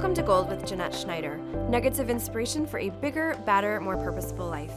Welcome to Gold with Jeanette Schneider nuggets of inspiration for a bigger, badder, more purposeful life.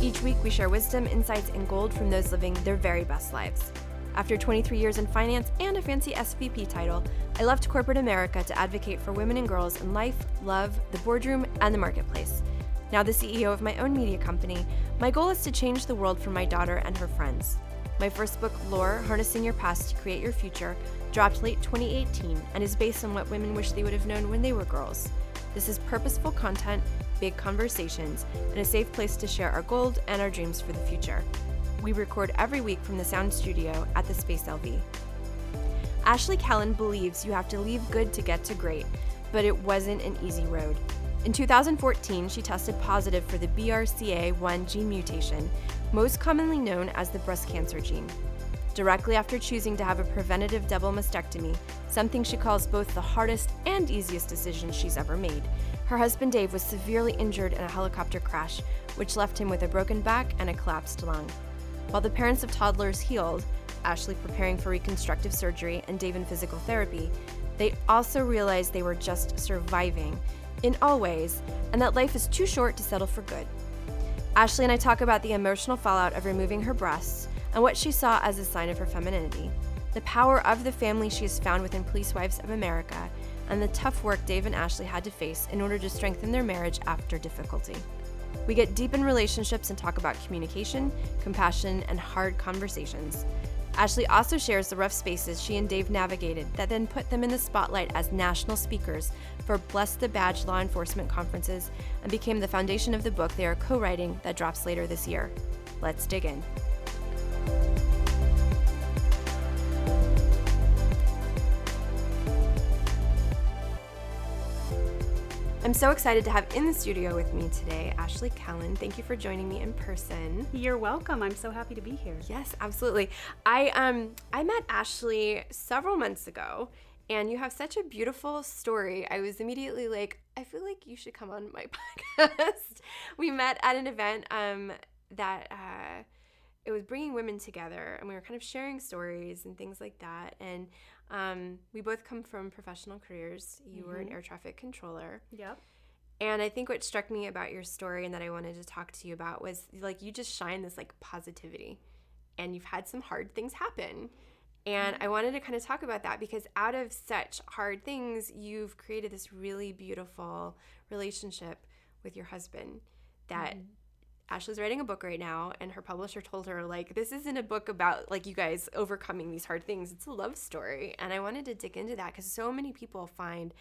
Each week, we share wisdom, insights, and gold from those living their very best lives. After 23 years in finance and a fancy SVP title, I left corporate America to advocate for women and girls in life, love, the boardroom, and the marketplace. Now, the CEO of my own media company, my goal is to change the world for my daughter and her friends. My first book, Lore Harnessing Your Past to Create Your Future, dropped late 2018 and is based on what women wish they would have known when they were girls. This is purposeful content, big conversations, and a safe place to share our gold and our dreams for the future. We record every week from the Sound Studio at the Space LV. Ashley Callen believes you have to leave good to get to great, but it wasn't an easy road. In 2014, she tested positive for the BRCA1 gene mutation, most commonly known as the breast cancer gene directly after choosing to have a preventative double mastectomy, something she calls both the hardest and easiest decision she's ever made. Her husband Dave was severely injured in a helicopter crash, which left him with a broken back and a collapsed lung. While the parents of toddlers healed, Ashley preparing for reconstructive surgery and Dave in physical therapy, they also realized they were just surviving in all ways and that life is too short to settle for good. Ashley and I talk about the emotional fallout of removing her breasts and what she saw as a sign of her femininity, the power of the family she has found within Police Wives of America, and the tough work Dave and Ashley had to face in order to strengthen their marriage after difficulty. We get deep in relationships and talk about communication, compassion, and hard conversations. Ashley also shares the rough spaces she and Dave navigated that then put them in the spotlight as national speakers for Bless the Badge law enforcement conferences and became the foundation of the book they are co writing that drops later this year. Let's dig in. I'm so excited to have in the studio with me today Ashley Callen. Thank you for joining me in person. You're welcome. I'm so happy to be here. Yes, absolutely. I um I met Ashley several months ago and you have such a beautiful story. I was immediately like, I feel like you should come on my podcast. we met at an event um that uh it was bringing women together and we were kind of sharing stories and things like that and um, we both come from professional careers. You mm-hmm. were an mm-hmm. air traffic controller. Yep. And I think what struck me about your story and that I wanted to talk to you about was like you just shine this like positivity and you've had some hard things happen. And mm-hmm. I wanted to kind of talk about that because out of such hard things, you've created this really beautiful relationship with your husband that mm-hmm. Ashley's writing a book right now, and her publisher told her, like, this isn't a book about, like, you guys overcoming these hard things. It's a love story. And I wanted to dig into that because so many people find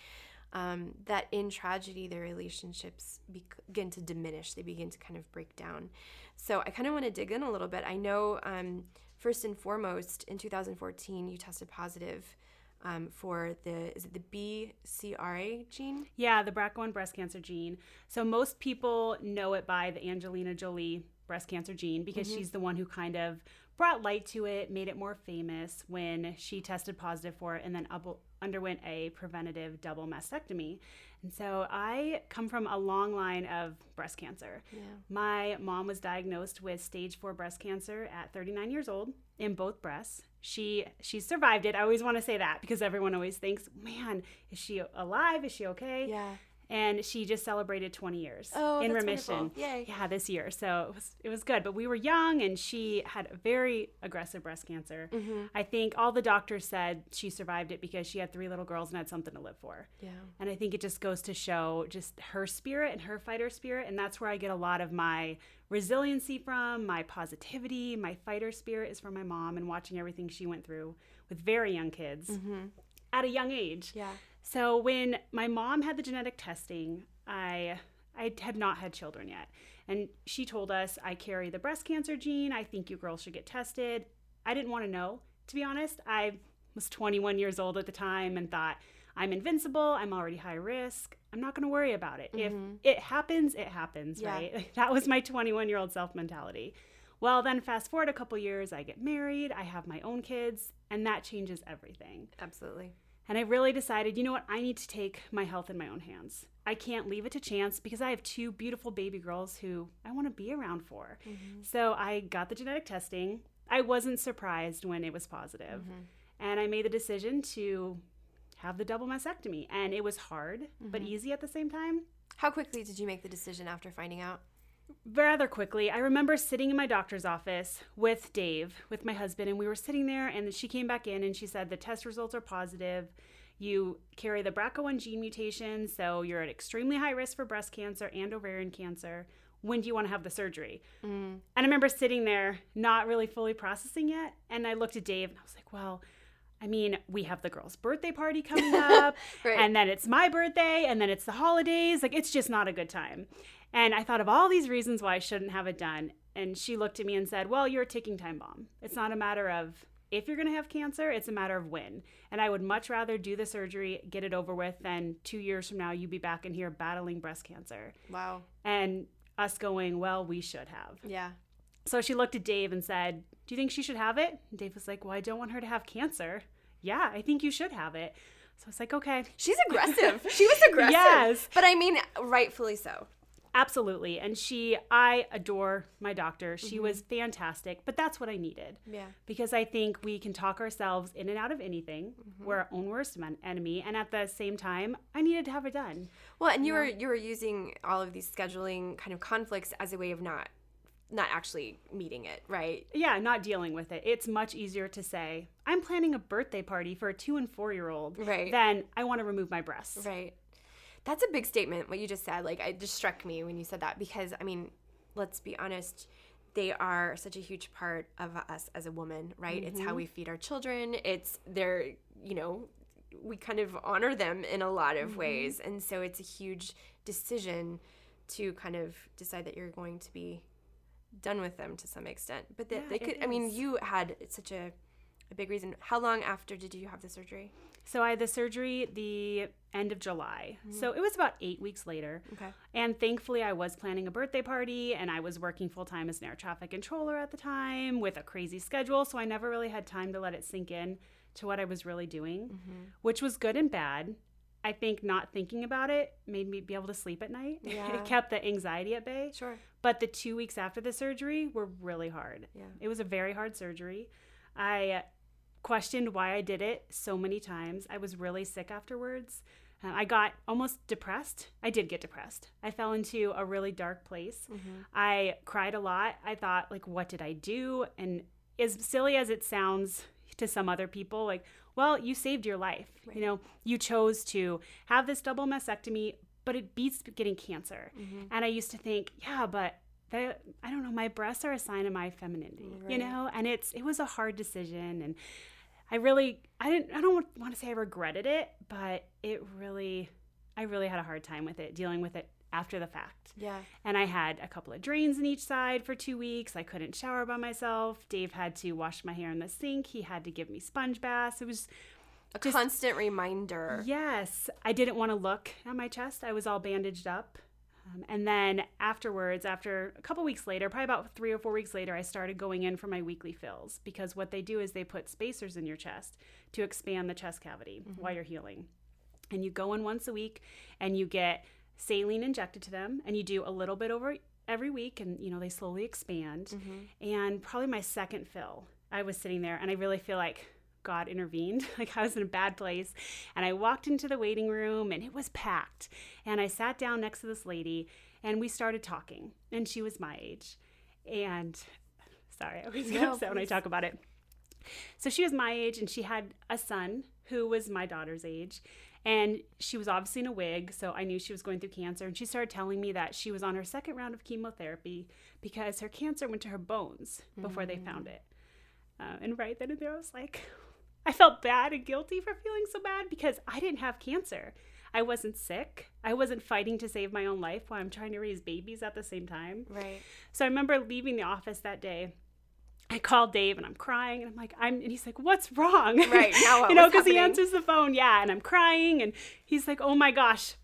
um, that in tragedy, their relationships begin to diminish, they begin to kind of break down. So I kind of want to dig in a little bit. I know, um, first and foremost, in 2014, you tested positive um, for the is it the BCRA gene? Yeah, the BRCA1 breast cancer gene. So most people know it by the Angelina Jolie breast cancer gene because mm-hmm. she's the one who kind of brought light to it, made it more famous when she tested positive for it, and then up, underwent a preventative double mastectomy. And so I come from a long line of breast cancer. Yeah. My mom was diagnosed with stage four breast cancer at 39 years old in both breasts she she survived it. I always want to say that because everyone always thinks, "Man, is she alive? Is she okay?" Yeah. And she just celebrated 20 years oh, in remission. Yay. Yeah, this year. So it was it was good, but we were young and she had a very aggressive breast cancer. Mm-hmm. I think all the doctors said she survived it because she had three little girls and had something to live for. Yeah. And I think it just goes to show just her spirit and her fighter spirit and that's where I get a lot of my resiliency from, my positivity, my fighter spirit is from my mom and watching everything she went through with very young kids mm-hmm. at a young age. Yeah. So when my mom had the genetic testing, I I had not had children yet. And she told us, I carry the breast cancer gene. I think you girls should get tested. I didn't want to know, to be honest. I was 21 years old at the time and thought, I'm invincible. I'm already high risk. I'm not going to worry about it. Mm-hmm. If it happens, it happens, yeah. right? That was my 21 year old self mentality. Well, then fast forward a couple years, I get married, I have my own kids, and that changes everything. Absolutely. And I really decided, you know what? I need to take my health in my own hands. I can't leave it to chance because I have two beautiful baby girls who I want to be around for. Mm-hmm. So I got the genetic testing. I wasn't surprised when it was positive. Mm-hmm. And I made the decision to have the double mastectomy. And it was hard, but easy at the same time. How quickly did you make the decision after finding out? Rather quickly. I remember sitting in my doctor's office with Dave, with my husband, and we were sitting there, and she came back in and she said, The test results are positive. You carry the BRCA1 gene mutation, so you're at extremely high risk for breast cancer and ovarian cancer. When do you want to have the surgery? Mm. And I remember sitting there, not really fully processing yet. And I looked at Dave and I was like, Well, I mean, we have the girl's birthday party coming up, Right. and then it's my birthday, and then it's the holidays. Like, it's just not a good time. And I thought of all these reasons why I shouldn't have it done. And she looked at me and said, Well, you're a ticking time bomb. It's not a matter of if you're going to have cancer, it's a matter of when. And I would much rather do the surgery, get it over with, than two years from now, you be back in here battling breast cancer. Wow. And us going, Well, we should have. Yeah. So she looked at Dave and said, Do you think she should have it? And Dave was like, Well, I don't want her to have cancer. Yeah, I think you should have it. So I was like, Okay. She's aggressive. she was aggressive. Yes. But I mean, rightfully so. Absolutely. And she, I adore my doctor. She mm-hmm. was fantastic, but that's what I needed. Yeah. Because I think we can talk ourselves in and out of anything. Mm-hmm. We're our own worst man- enemy. And at the same time, I needed to have it done. Well, and you were you were using all of these scheduling kind of conflicts as a way of not not actually meeting it, right? Yeah, not dealing with it. It's much easier to say, I'm planning a birthday party for a two and four year old Right. than I want to remove my breasts. Right. That's a big statement what you just said. Like it just struck me when you said that because I mean, let's be honest, they are such a huge part of us as a woman, right? It's how mm-hmm. we feed our children. It's their, you know, we kind of honor them in a lot of mm-hmm. ways. And so it's a huge decision to kind of decide that you're going to be done with them to some extent. But that Yeah, they could I mean, you had such a a big reason. How long after did you have the surgery? So I had the surgery the end of July. Mm-hmm. So it was about eight weeks later. Okay. And thankfully, I was planning a birthday party and I was working full time as an air traffic controller at the time with a crazy schedule. So I never really had time to let it sink in to what I was really doing, mm-hmm. which was good and bad. I think not thinking about it made me be able to sleep at night. Yeah. it kept the anxiety at bay. Sure. But the two weeks after the surgery were really hard. Yeah. It was a very hard surgery. I questioned why I did it so many times. I was really sick afterwards. Uh, I got almost depressed. I did get depressed. I fell into a really dark place. I cried a lot. I thought, like, what did I do? And as silly as it sounds to some other people, like, well, you saved your life. You know, you chose to have this double mastectomy, but it beats getting cancer. And I used to think, yeah, but the, I don't know, my breasts are a sign of my femininity, you know? And it's it was a hard decision and I really I didn't I don't want to say I regretted it, but it really I really had a hard time with it, dealing with it after the fact. Yeah. And I had a couple of drains in each side for two weeks. I couldn't shower by myself. Dave had to wash my hair in the sink. He had to give me sponge baths. It was A Just- constant reminder. Yes, I didn't want to look at my chest. I was all bandaged up. Um, and then afterwards, after a couple weeks later, probably about three or four weeks later, I started going in for my weekly fills because what they do is they put spacers in your chest to expand the chest cavity while you're healing. And you go in once a week and you get saline injected to them and you do a little bit over every week and you know they slowly expand. And probably my second fill, I was sitting there and I really feel like God intervened. Like I was in a bad place. And I walked into the waiting room and it was packed. And I sat down next to this lady and we started talking. And she was my age. And sorry, I always get No, upset when I talk about it. So she was my age and she had a son who was my daughter's age. And she was obviously in a wig, so I knew she was going through cancer. And she started telling me that she was on her second round of chemotherapy because her cancer went to her bones before they found it. Uh, and right then and there, I was like, I felt bad and guilty for feeling so bad because I didn't have cancer. I wasn't sick. I wasn't fighting to save my own life while I'm trying to raise babies at the same time. Right. So I remember leaving the office that day. I called Dave and I'm crying and I'm like, I'm, and he's like, what's wrong? Right, now you know, because he answers the phone, yeah, and I'm crying and he's like, oh my gosh,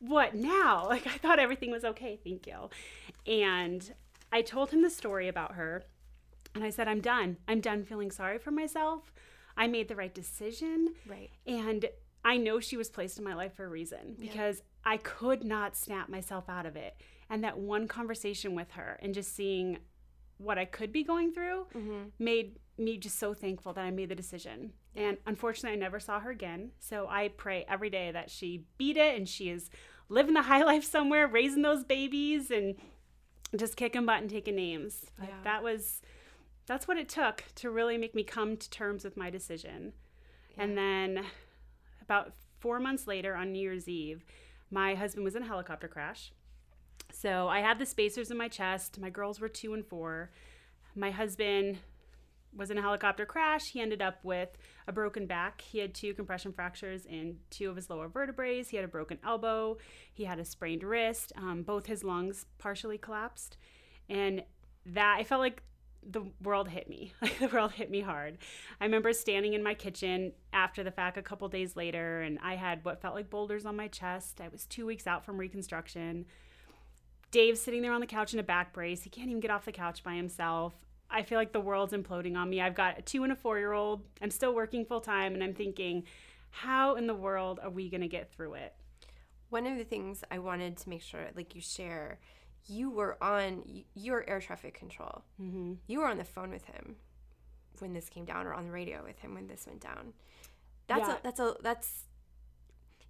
what now? Like, I thought everything was okay, thank you. And I told him the story about her and I said, I'm done. I'm done feeling sorry for myself. I made the right decision. Right. And I know she was placed in my life for a reason because I could not snap myself out of it. And that one conversation with her and just seeing what I could be going through Mm-hmm. made me just so thankful that I made the decision. And unfortunately, I never saw her again. So I pray every day that she beat it and she is living the high life somewhere, raising those babies and just kicking butt and taking names. But Yeah. that was that's what it took to really make me come to terms with my decision. And then about 4 months later on New Year's Eve, my husband was in a helicopter crash. So I had the spacers in my chest. My girls were 2 and 4. My husband was in a helicopter crash. He ended up with a broken back. He had two compression fractures in two of his lower vertebrae. He had a broken elbow. He had a sprained wrist. Um, both his lungs partially collapsed. And that, I felt like the world hit me. Like the world hit me hard. I remember standing in my kitchen after the fact a couple days later, and I had what felt like boulders on my chest. I was two weeks out from reconstruction. Dave's sitting there on the couch in a back brace. He can't even get off the couch by himself. I feel like the world's imploding on me. I've got a two and a four year old. I'm still working full time, and I'm thinking, how in the world are we going to get through it? One of the things I wanted to make sure, like you share, you were on your air traffic control. Mm-hmm. You were on the phone with him when this came down, or on the radio with him when this went down. That's Yeah. a that's a that's.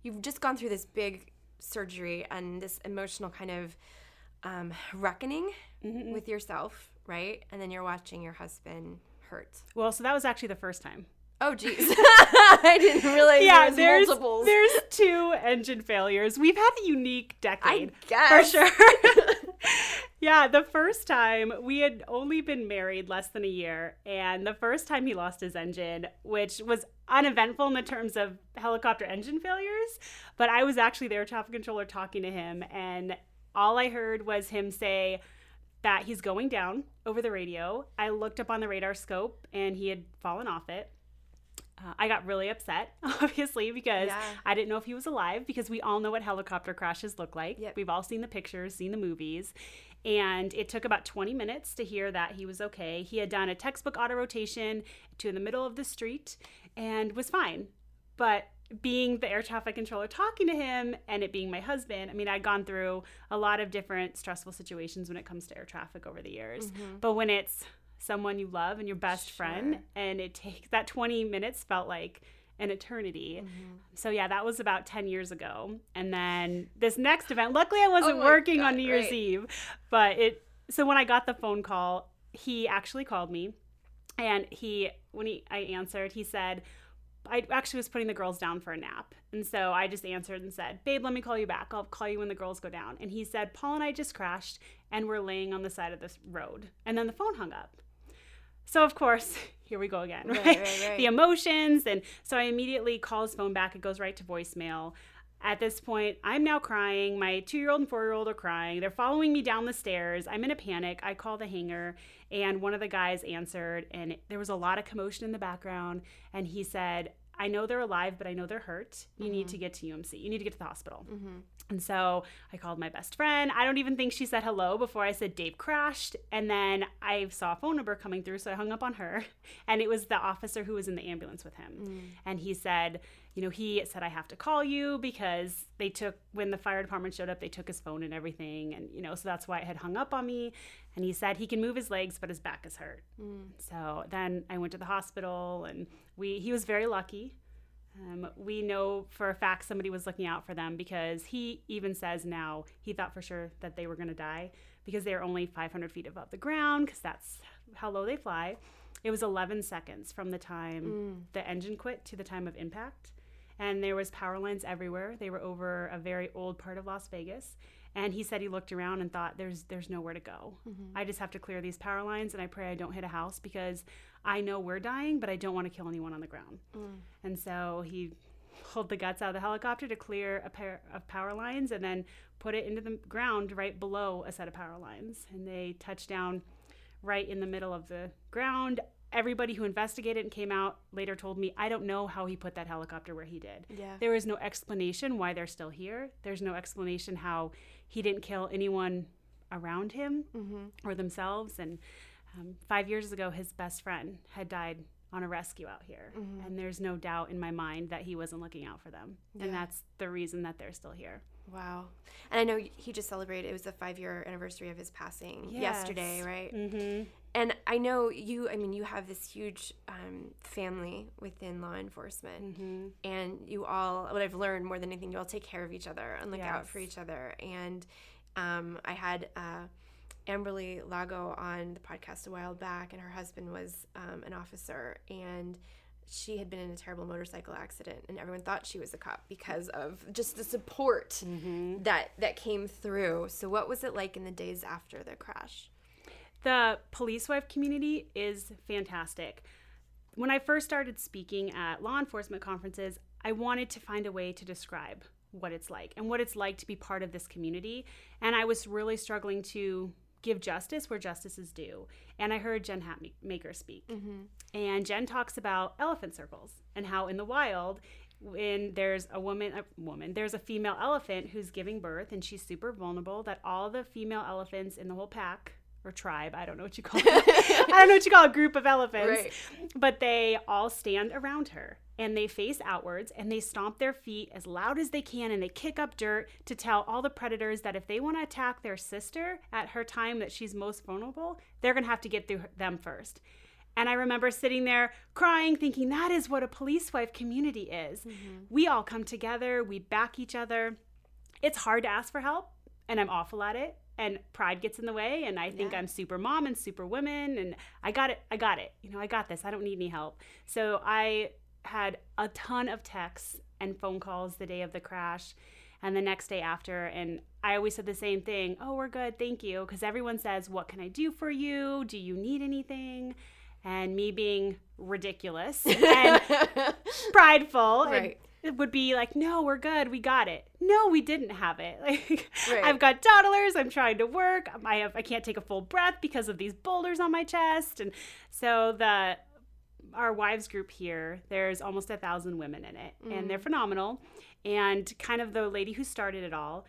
You've just gone through this big surgery and this emotional kind of um, reckoning Mm-hmm. with yourself, right? And then you're watching your husband hurt. Well, so that was actually the first time. Oh, geez. I didn't realize yeah, there there's multiples. there's two engine failures. We've had a unique I decade. guess. For sure. yeah, the first time we had only been married less than a year, and the first time he lost his engine, which was uneventful in the terms of helicopter engine failures, but I was actually there, traffic controller talking to him, and all I heard was him say that he's going down over the radio. I looked up on the radar scope, and he had fallen off it. Uh, I got really upset, obviously, because Yeah. I didn't know if he was alive because we all know what helicopter crashes look like. Yep. We've all seen the pictures, seen the movies. And it took about 20 minutes to hear that he was okay. He had done a textbook auto rotation to the middle of the street and was fine. But being the air traffic controller talking to him and it being my husband, I mean, I'd gone through a lot of different stressful situations when it comes to air traffic over the years. Mm-hmm. But when it's someone you love and your best friend, and it takes that 20 minutes felt like an eternity. Mm-hmm. So yeah, that was about 10 years ago. And then this next event, luckily I oh wasn't Oh working God, on New Year's right. Eve, but it so when I got the phone call, he actually called me and he when he I answered, he said I actually was putting the girls down for a nap. And so I just answered and said, Babe, let me call you back. I'll call you when the girls go down. And he said, Paul and I just crashed and we're laying on the side of this road. And then the phone hung up. So, of course, here we go again, right? Right, right. The emotions. And so I immediately call his phone back. It goes right to voicemail. At this point, I'm now crying. My two year old and four year old are crying. They're following me down the stairs. I'm in a panic. I call the hangar, and one of the guys answered, and there was a lot of commotion in the background. And he said, I know they're alive, but I know they're hurt. You need mm-hmm. to get to UMC. You need to get to the hospital. Mm-hmm. And so I called my best friend. I don't even think she said hello before I said Dave crashed. And then I saw a phone number coming through, so I hung up on her. And it was the officer who was in the ambulance with him. Mm. And he said, you know, he said, I have to call you because they took, when the fire department showed up, they took his phone and everything. And, you know, so that's why it had hung up on me. And he said he can move his legs, but his back is hurt. So then I went to the hospital and we, he was very lucky. Um, we know for a fact somebody was looking out for them because he even says now he thought for sure that they were going to die because they are only 500 feet above the ground because that's how low they fly. It was 11 seconds from the time the engine quit to the time of impact. And there was power lines everywhere. They were over a very old part of Las Vegas. And he said he looked around and thought, "There's, there's nowhere to go. Mm-hmm. I just have to clear these power lines, and I pray I don't hit a house because I know we're dying, but I don't want to kill anyone on the ground." Mm. And so he pulled the guts out of the helicopter to clear a pair of power lines and then put it into the ground right below a set of power lines. And they touched down right in the middle of the ground. Everybody who investigated and came out later told me, I don't know how he put that helicopter where he did. Yeah. There is no explanation why they're still here. There's no explanation how he didn't kill anyone around him or themselves. And um, five years ago, his best friend had died on a rescue out here. Mm-hmm. And there's no doubt in my mind that he wasn't looking out for them. Yeah. And that's the reason that they're still here. Wow. And I know he just celebrated, it was the five year anniversary of his passing yes. yesterday, right? Mm-hmm. And I know you, I mean, you have this huge um, family within law enforcement. Mm-hmm. And you all, what I've learned more than anything, you all take care of each other and look yes. out for each other. And um, I had uh, Amberly Lago on the podcast a while back, and her husband was um, an officer. And she had been in a terrible motorcycle accident and everyone thought she was a cop because of just the support mm-hmm. that that came through. So what was it like in the days after the crash? The police wife community is fantastic. When i first started speaking at law enforcement conferences i wanted to find a way to describe what it's like and what it's like to be part of this community. And i was really struggling to give justice where justice is due. And I heard Jen Hatmaker speak. Mm-hmm. And Jen talks about elephant circles and how in the wild, when there's a woman, a woman, there's a female elephant who's giving birth and she's super vulnerable, that all the female elephants in the whole pack or tribe, I don't know what you call it. I don't know what you call a group of elephants, right. but they all stand around her and they face outwards and they stomp their feet as loud as they can and they kick up dirt to tell all the predators that if they want to attack their sister at her time that she's most vulnerable, they're going to have to get through them first. And I remember sitting there crying, thinking that is what a police wife community is. Mm-hmm. We all come together, we back each other. It's hard to ask for help, and I'm awful at it. And pride gets in the way, and I think yeah. I'm super mom and super woman, and I got it. I got it. You know, I got this. I don't need any help. So I had a ton of texts and phone calls the day of the crash and the next day after. And I always said the same thing Oh, we're good. Thank you. Because everyone says, What can I do for you? Do you need anything? And me being ridiculous and prideful. Right. It would be like, no, we're good. We got it. No, we didn't have it. Like, right. I've got toddlers. I'm trying to work. I have. I can't take a full breath because of these boulders on my chest. And so the our wives group here, there's almost a thousand women in it, mm. and they're mm. phenomenal. And kind of the lady who started it all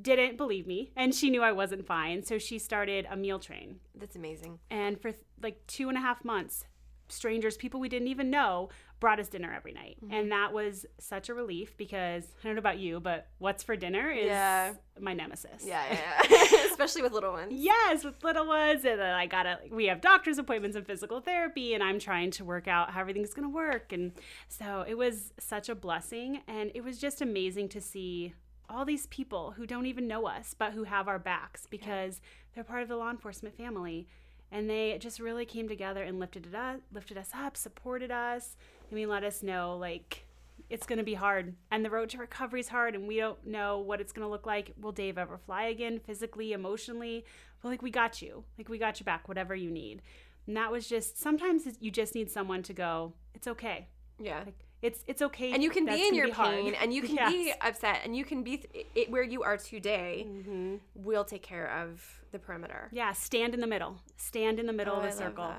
didn't believe me, and she knew I wasn't fine, so she started a meal train. That's amazing. And for like two and a half months, strangers, people we didn't even know, brought us dinner every night. Mm-hmm. And that was such a relief because I don't know about you, but what's for dinner is yeah. my nemesis. Yeah, yeah, yeah. especially with little ones. Yes, with little ones. And then I gotta, we have doctor's appointments and physical therapy, and I'm trying to work out how everything's gonna work. And so it was such a blessing. And it was just amazing to see all these people who don't even know us, but who have our backs because yeah. they're part of the law enforcement family and they just really came together and lifted it up, lifted us up, supported us. I mean, let us know like it's going to be hard and the road to recovery is hard and we don't know what it's going to look like. Will Dave ever fly again physically, emotionally? But like we got you. Like we got you back whatever you need. And that was just sometimes you just need someone to go, it's okay. Yeah. Like, it's it's okay and you can be in your be pain hard. and you can yes. be upset and you can be th- it, where you are today mm-hmm. we'll take care of the perimeter yeah stand in the middle stand in the middle oh, of the I circle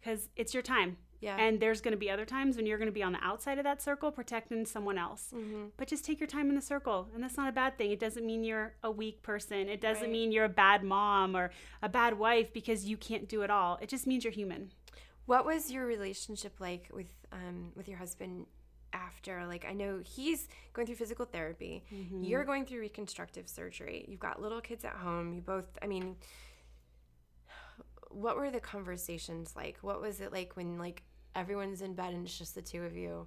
because it's your time yeah and there's going to be other times when you're going to be on the outside of that circle protecting someone else mm-hmm. but just take your time in the circle and that's not a bad thing it doesn't mean you're a weak person it doesn't right. mean you're a bad mom or a bad wife because you can't do it all it just means you're human what was your relationship like with um, with your husband after? Like, I know he's going through physical therapy. Mm-hmm. You're going through reconstructive surgery. You've got little kids at home. You both. I mean, what were the conversations like? What was it like when like everyone's in bed and it's just the two of you?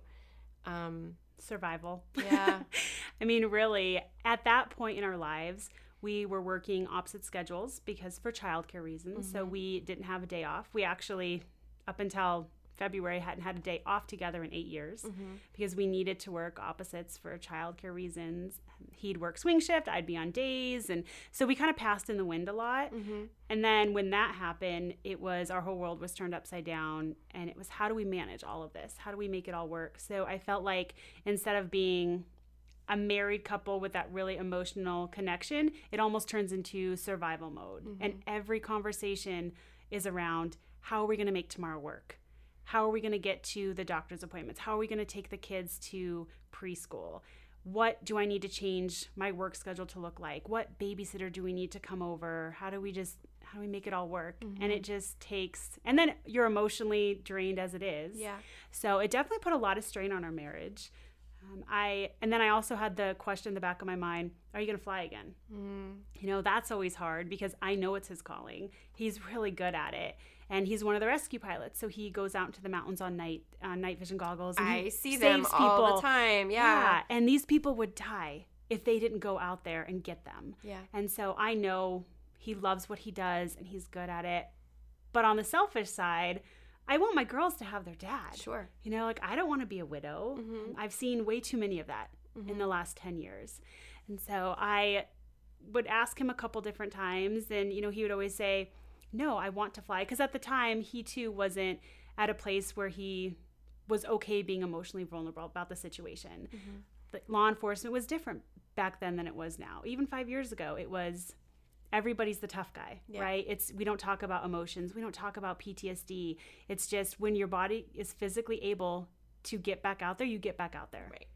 Um, Survival. Yeah. I mean, really, at that point in our lives, we were working opposite schedules because for childcare reasons. Mm-hmm. So we didn't have a day off. We actually up until February hadn't had a day off together in eight years mm-hmm. because we needed to work opposites for childcare reasons. He'd work swing shift, I'd be on days. And so we kind of passed in the wind a lot. Mm-hmm. And then when that happened, it was our whole world was turned upside down. And it was how do we manage all of this? How do we make it all work? So I felt like instead of being a married couple with that really emotional connection, it almost turns into survival mode. Mm-hmm. And every conversation is around how are we going to make tomorrow work? How are we going to get to the doctor's appointments? How are we going to take the kids to preschool? What do I need to change my work schedule to look like? What babysitter do we need to come over? How do we just how do we make it all work? Mm-hmm. And it just takes, and then you're emotionally drained as it is. Yeah. So it definitely put a lot of strain on our marriage. Um, I and then I also had the question in the back of my mind: Are you going to fly again? Mm. You know, that's always hard because I know it's his calling. He's really good at it, and he's one of the rescue pilots. So he goes out into the mountains on night uh, night vision goggles. And I see them people. all the time. Yeah. yeah, and these people would die if they didn't go out there and get them. Yeah, and so I know he loves what he does and he's good at it. But on the selfish side, I want my girls to have their dad. Sure. You know, like I don't want to be a widow. Mm-hmm. I've seen way too many of that mm-hmm. in the last 10 years. And so I would ask him a couple different times and you know, he would always say, "No, I want to fly." Cuz at the time he too wasn't at a place where he was okay being emotionally vulnerable about the situation. Mm-hmm. Law enforcement was different back then than it was now. Even 5 years ago, it was everybody's the tough guy, yeah. right? It's we don't talk about emotions, we don't talk about PTSD. It's just when your body is physically able to get back out there, you get back out there. Right.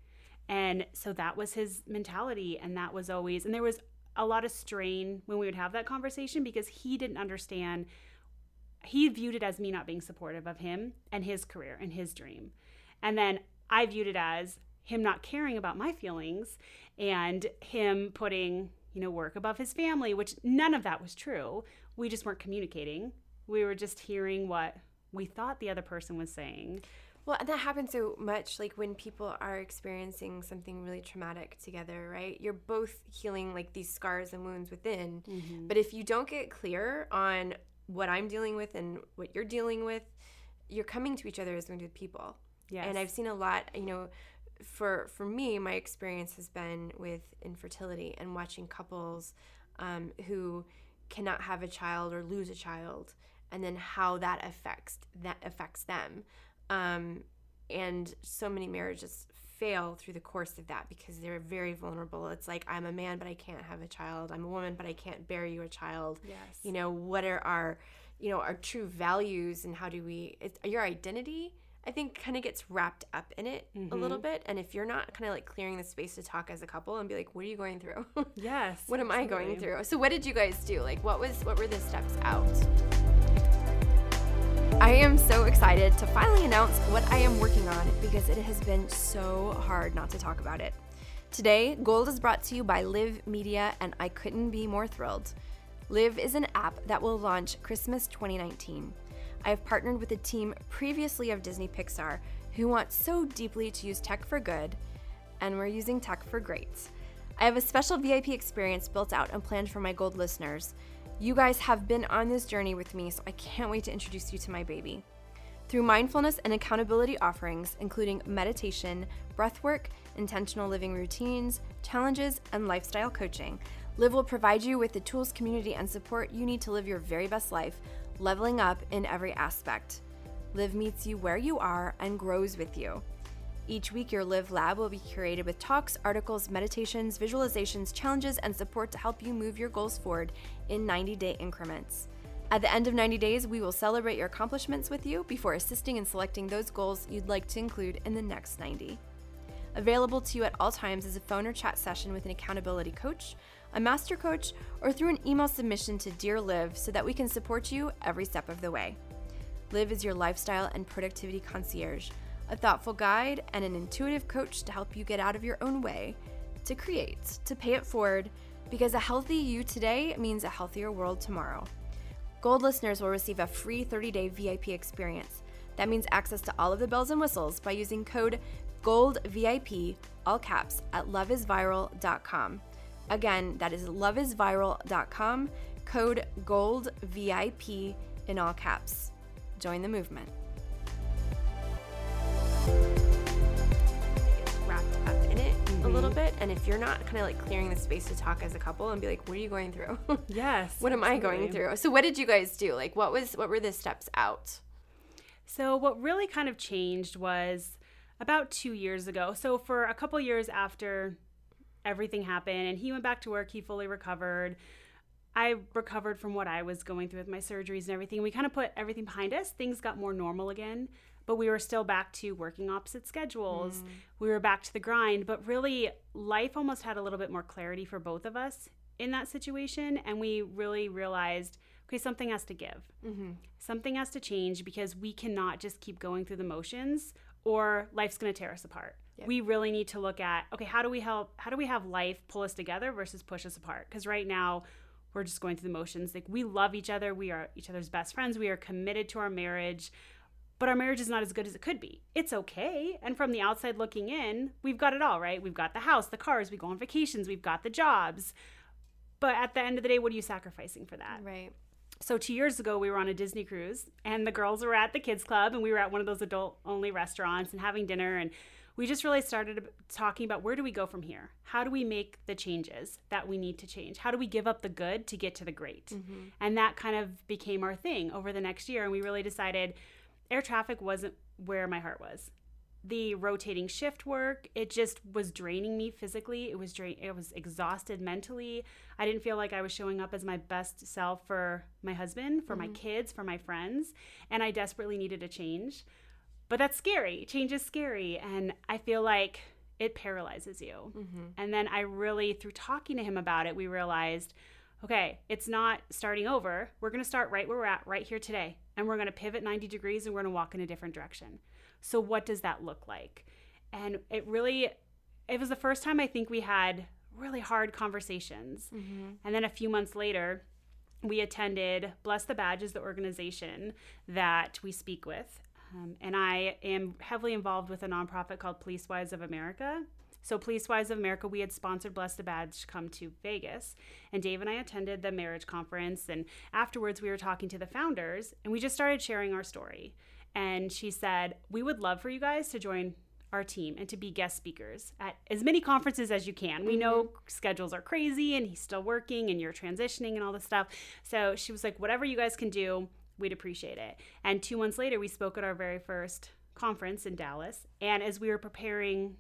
And so that was his mentality and that was always and there was a lot of strain when we would have that conversation because he didn't understand he viewed it as me not being supportive of him and his career and his dream. And then I viewed it as him not caring about my feelings and him putting you know, work above his family, which none of that was true. We just weren't communicating. We were just hearing what we thought the other person was saying. Well, and that happens so much like when people are experiencing something really traumatic together, right? You're both healing like these scars and wounds within. Mm-hmm. But if you don't get clear on what I'm dealing with and what you're dealing with, you're coming to each other as wounded people. Yes. And I've seen a lot, you know, for for me, my experience has been with infertility and watching couples um, who cannot have a child or lose a child, and then how that affects that affects them. Um, and so many marriages fail through the course of that because they're very vulnerable. It's like I'm a man, but I can't have a child. I'm a woman, but I can't bear you a child. Yes. You know what are our, you know, our true values and how do we? It's your identity I think kind of gets wrapped up in it mm-hmm. a little bit. And if you're not kind of like clearing the space to talk as a couple and be like, what are you going through? Yes. what am absolutely. I going through? So what did you guys do? Like what was what were the steps out? I am so excited to finally announce what I am working on because it has been so hard not to talk about it. Today, Gold is brought to you by Live Media, and I couldn't be more thrilled. Live is an app that will launch Christmas 2019. I have partnered with a team previously of Disney Pixar who want so deeply to use tech for good, and we're using tech for great. I have a special VIP experience built out and planned for my gold listeners. You guys have been on this journey with me, so I can't wait to introduce you to my baby. Through mindfulness and accountability offerings, including meditation, breathwork, intentional living routines, challenges, and lifestyle coaching, Live will provide you with the tools, community, and support you need to live your very best life leveling up in every aspect. Live meets you where you are and grows with you. Each week, your Live Lab will be curated with talks, articles, meditations, visualizations, challenges, and support to help you move your goals forward in 90 day increments. At the end of 90 days, we will celebrate your accomplishments with you before assisting in selecting those goals you'd like to include in the next 90. Available to you at all times is a phone or chat session with an accountability coach, a master coach, or through an email submission to Dear Live so that we can support you every step of the way. Live is your lifestyle and productivity concierge, a thoughtful guide and an intuitive coach to help you get out of your own way, to create, to pay it forward, because a healthy you today means a healthier world tomorrow. Gold listeners will receive a free 30 day VIP experience. That means access to all of the bells and whistles by using code GOLDVIP, all caps, at loveisviral.com. Again, that is loveisviral.com, code GOLDVIP in all caps. Join the movement. Wrapped up in it mm-hmm. a little mm-hmm. bit, and if you're not kind of like clearing the space to talk as a couple and be like, "What are you going through?" Yes. what am absolutely. I going through? So, what did you guys do? Like, what was what were the steps out? So, what really kind of changed was about two years ago. So, for a couple years after everything happened and he went back to work. He fully recovered. I recovered from what I was going through with my surgeries and everything. We kind of put everything behind us. Things got more normal again, but we were still back to working opposite schedules. Mm. We were back to the grind, but really, life almost had a little bit more clarity for both of us in that situation. And we really realized okay, something has to give. Mm-hmm. Something has to change because we cannot just keep going through the motions or life's going to tear us apart. Yep. We really need to look at, okay, how do we help? How do we have life pull us together versus push us apart? Because right now, we're just going through the motions. Like, we love each other. We are each other's best friends. We are committed to our marriage but our marriage is not as good as it could be. It's okay. And from the outside looking in, we've got it all, right? We've got the house, the cars, we go on vacations, we've got the jobs. But at the end of the day, what are you sacrificing for that? Right. So, two years ago, we were on a Disney cruise, and the girls were at the kids' club, and we were at one of those adult only restaurants and having dinner. And we just really started talking about where do we go from here? How do we make the changes that we need to change? How do we give up the good to get to the great? Mm-hmm. And that kind of became our thing over the next year. And we really decided air traffic wasn't where my heart was. The rotating shift work it just was draining me physically. It was drain it was exhausted mentally. I didn't feel like i was showing up as my best self for my husband for mm-hmm. my kids for my friends and i desperately needed a change. But that's scary. Change is scary and i feel like it paralyzes you. Mm-hmm. and then i really through talking to him about it we realized okay it's not starting over. We're going to start right where we're at right here today and we're going to pivot 90 degrees and we're going to walk in a different direction so, what does that look like? And it really, it was the first time I think we had really hard conversations. Mm-hmm. And then a few months later, we attended Bless the Badge, is the organization that we speak with. Um, and I am heavily involved with a nonprofit called Police Wives of America. So, Police Wives of America, we had sponsored Bless the Badge to come to Vegas. And Dave and I attended the marriage conference. And afterwards, we were talking to the founders and we just started sharing our story and she said, We would love for you guys to join our team and to be guest speakers at as many conferences as you can. We know mm-hmm. schedules are crazy and he's still working and you're transitioning and all this stuff. So she was like, Whatever you guys can do, we'd appreciate it. And two months later, we spoke at our very first conference in Dallas. And as we were preparing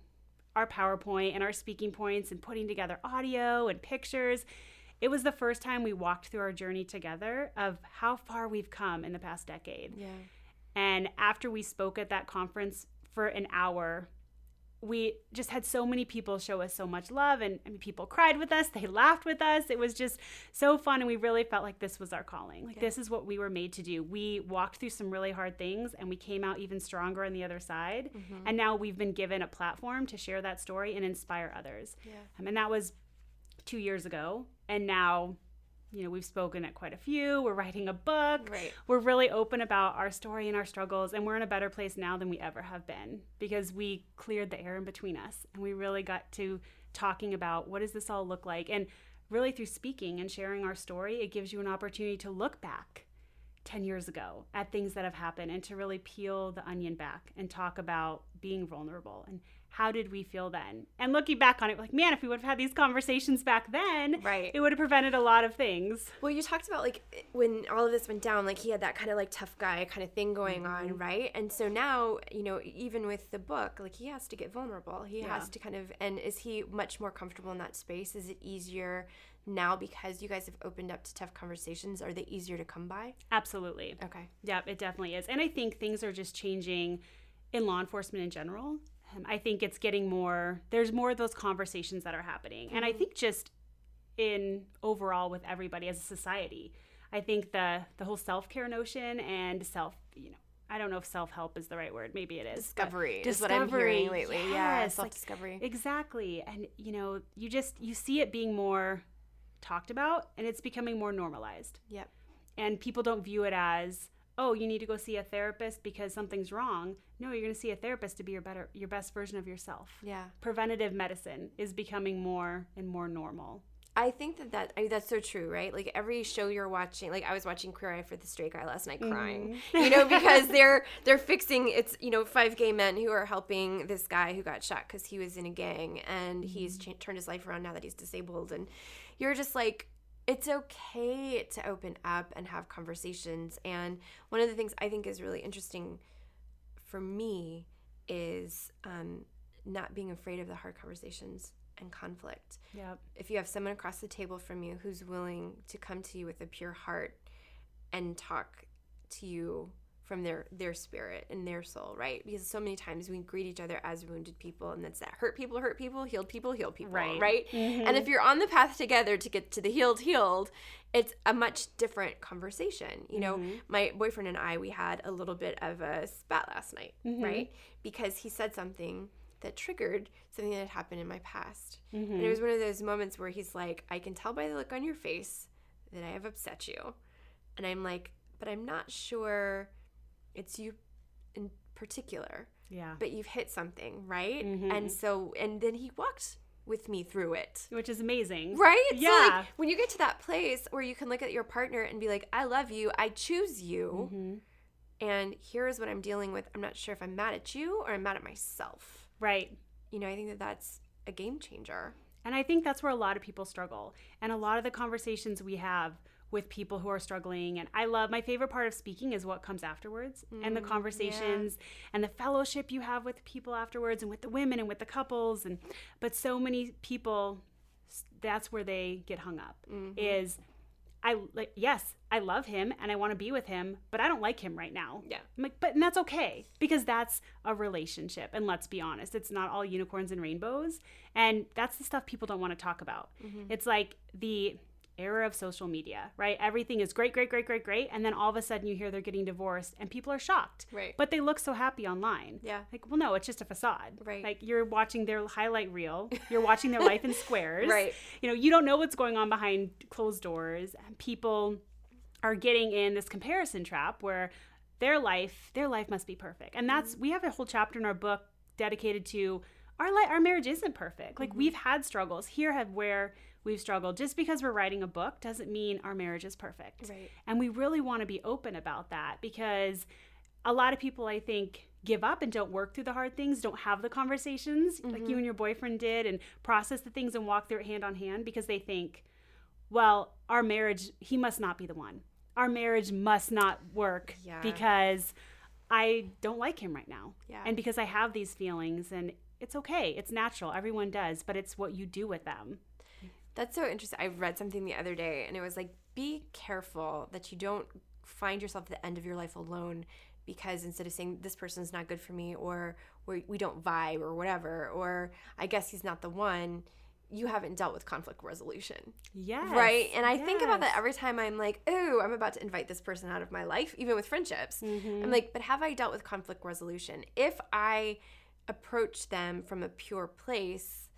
our PowerPoint and our speaking points and putting together audio and pictures, it was the first time we walked through our journey together of how far we've come in the past decade. Yeah. And after we spoke at that conference for an hour, we just had so many people show us so much love and I mean, people cried with us they laughed with us it was just so fun and we really felt like this was our calling like yeah. this is what we were made to do we walked through some really hard things and we came out even stronger on the other side mm-hmm. and now we've been given a platform to share that story and inspire others yeah. um, and that was two years ago and now you know, we've spoken at quite a few. We're writing a book. Right. We're really open about our story and our struggles, and we're in a better place now than we ever have been because we cleared the air in between us and we really got to talking about what does this all look like. And really, through speaking and sharing our story, it gives you an opportunity to look back 10 years ago at things that have happened and to really peel the onion back and talk about being vulnerable and how did we feel then? And looking back on it, like, man, if we would have had these conversations back then, right. it would have prevented a lot of things. Well, you talked about like when all of this went down, like he had that kind of like tough guy kind of thing going mm-hmm. on, right? And so now, you know, even with the book, like he has to get vulnerable. He yeah. has to kind of, and is he much more comfortable in that space? Is it easier now because you guys have opened up to tough conversations? Are they easier to come by? Absolutely. Okay. Yeah, it definitely is. And I think things are just changing in law enforcement in general. I think it's getting more, there's more of those conversations that are happening. Mm-hmm. And I mm-hmm. think just in overall with everybody as a society, I think the the whole self care notion and self, you know, I don't know if self help is the right word. Maybe it is. Discovery is discovery, what I'm hearing lately. Yes, yeah, self discovery. Like, exactly, and you know, you just you see it being more talked about, and it's becoming more normalized. Yep. And people don't view it as oh, you need to go see a therapist because something's wrong. No, you're going to see a therapist to be your better your best version of yourself. Yeah. Preventative medicine is becoming more and more normal. I think that that I mean, that's so true, right? Like every show you're watching, like I was watching Queer Eye for the Straight Guy last night, crying, mm. you know, because they're they're fixing it's you know five gay men who are helping this guy who got shot because he was in a gang and he's cha- turned his life around now that he's disabled, and you're just like, it's okay to open up and have conversations. And one of the things I think is really interesting for me is um, not being afraid of the hard conversations and conflict. Yep. If you have someone across the table from you who's willing to come to you with a pure heart and talk to you from their their spirit and their soul, right? Because so many times we greet each other as wounded people, and that's that hurt people, hurt people, healed people, heal people, Right. right? Mm-hmm. And if you're on the path together to get to the healed, healed, it's a much different conversation. You know, mm-hmm. my boyfriend and I, we had a little bit of a spat last night, mm-hmm. right? Because he said something that triggered something that had happened in my past. And it was one of those moments where he's like, I can tell by the look on your face that I have upset you. And I'm like, but I'm not sure it's you in particular, Yeah. but you've hit something, right? Mhm. And so, and then he walked with me through it. Which is amazing. Right? So Yeah. like when you get to that place where you can look at your partner and be like, I love you, I choose you, Mhm. and here's what I'm dealing with. I'm not sure if I'm mad at you or I'm mad at myself. Right. You know, I think that that's a game changer. And I think that's where a lot of people struggle. And a lot of the conversations we have with people who are struggling. And I love my favorite part of speaking is what comes afterwards and the Mm, conversations and the fellowship you have with people afterwards and with the women and with the couples. And but so many people, that's where they get hung up. Mm-hmm. Is I like yes, I love him and I want to be with him, but I don't like him right now. Yeah. I'm like, but and that's okay because that's a relationship. And let's be honest, it's not all unicorns and rainbows. And that's the stuff people don't want to talk about. Mm-hmm. It's like the era of social media, right? Everything is great, great, great, great, great. And then all of a sudden you hear they're getting divorced and people are shocked. Right. But they look so happy online. Yeah. Like, well, no, it's just a facade. Right. Like you're watching their highlight reel, you're watching their life in squares. Right. You know, you don't know what's going on behind closed doors. And people are getting in this comparison trap where their life their life must be perfect and that's mm-hmm. we have a whole chapter in our book dedicated to our li- our marriage isn't perfect like mm-hmm. we've had struggles here have where we've struggled just because we're writing a book doesn't mean our marriage is perfect Right. and we really want to be open about that because a lot of people i think give up and don't work through the hard things don't have the conversations like you mm-hmm. and your boyfriend did and process the things and walk through it hand on hand because they think well, our marriage, he must not be the one. Our marriage must not work Yeah. because I don't like him right now. Yeah. And because I have these feelings and it's okay. It's natural. Everyone does, but it's what you do with them. That's so interesting. I read something the other day and it was like, be careful that you don't find yourself at the end of your life alone because instead of saying this person's not good for me or we, we don't vibe or whatever, or I guess he's not the one, you haven't dealt with conflict resolution. yeah Right. And I think about that every time I'm like, oh, I'm about to invite this person out of my life, even with friendships. I'm mm-hmm. like, but have I dealt with conflict resolution? If I approach them from a pure place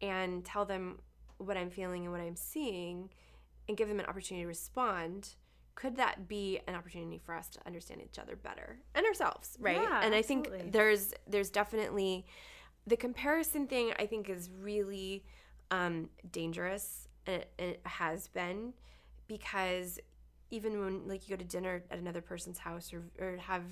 and tell them what I'm feeling and what I'm seeing and give them an opportunity to respond, could that be an opportunity for us to understand each other better and ourselves, right? Yeah, and I think there's there's definitely the comparison thing I think is really um, dangerous and it, and it has been because even when like you go to dinner at another person's house or, or have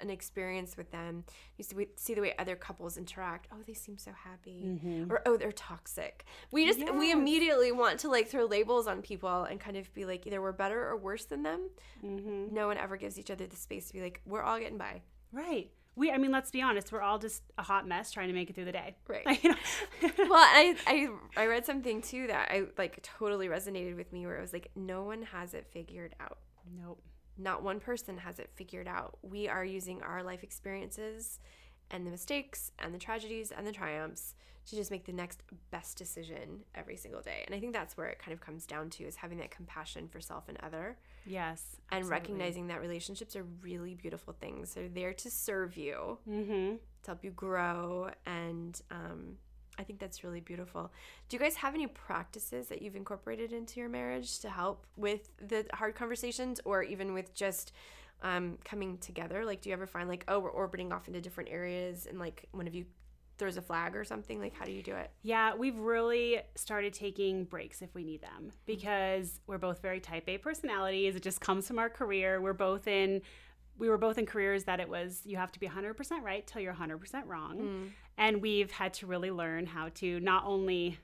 an experience with them you see, see the way other couples interact oh they seem so happy or oh they're toxic we just we Mm-hmm. Immediately want to like throw labels on people and kind of be like either we're better or worse than them Mm-hmm. no one ever gives each other the space to be like we're all getting by Right. We, I mean, let's be honest. We're all just a hot mess trying to make it through the day. Right. Well I, I i read something too that i like totally resonated with me where it was like no one has it figured out nope. Not one person has it figured out we are using our life experiences and the mistakes and the tragedies and the triumphs to just make the next best decision every single day and i think that's where it kind of comes down to is having that compassion for self and other Yes. and absolutely. recognizing that relationships are really beautiful things they're there to serve you Mm-hmm. to help you grow and um, i think that's really beautiful do you guys have any practices that you've incorporated into your marriage to help with the hard conversations or even with just um, coming together like do you ever find like oh we're orbiting off into different areas and like one of you throws a flag or something like how do you do it Yeah, we've really started taking breaks if we need them because we're both very type A personalities. It just comes from our career. We're both in we were both in careers that it was you have to be 100% right till you're 100% wrong. And we've had to really learn how to not only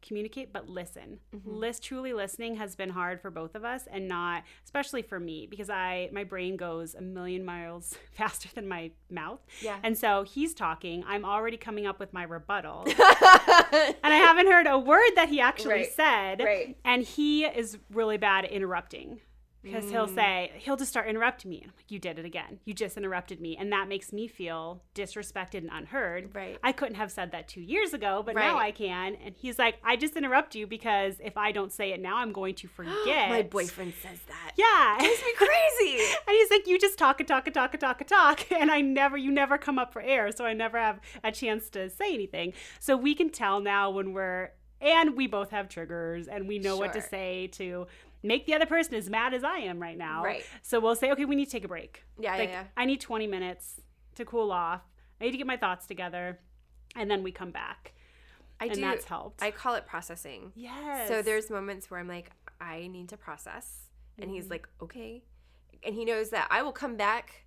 communicate but listen. Mm-hmm. List truly listening has been hard for both of us and not especially for me because I my brain goes a million miles faster than my mouth. Yeah. And so he's talking, I'm already coming up with my rebuttal. and I haven't heard a word that he actually Right, said. right. And he is really bad at interrupting. Because he'll mm. say he'll just start interrupting me. And I'm like, you did it again. You just interrupted me, and that makes me feel disrespected and unheard. Right. I couldn't have said that two years ago, but now I can. And he's like, I just interrupt you because if I don't say it now, I'm going to forget. My boyfriend says that. Yeah. Makes me crazy. And he's like, you just talk and talk and talk and talk and talk, and I never, you never come up for air, so I never have a chance to say anything. So we can tell now when we're, and we both have triggers, and we know what to say to make the other person as mad as I am right now. Right. So we'll say, okay, we need to take a break. Yeah, yeah, like, yeah. I need 20 minutes to cool off. I need to get my thoughts together, and then we come back, I and do. that's helped. I call it processing. yes. So there's moments where I'm like, I need to process. And he's mm-hmm. like, okay. And he knows that I will come back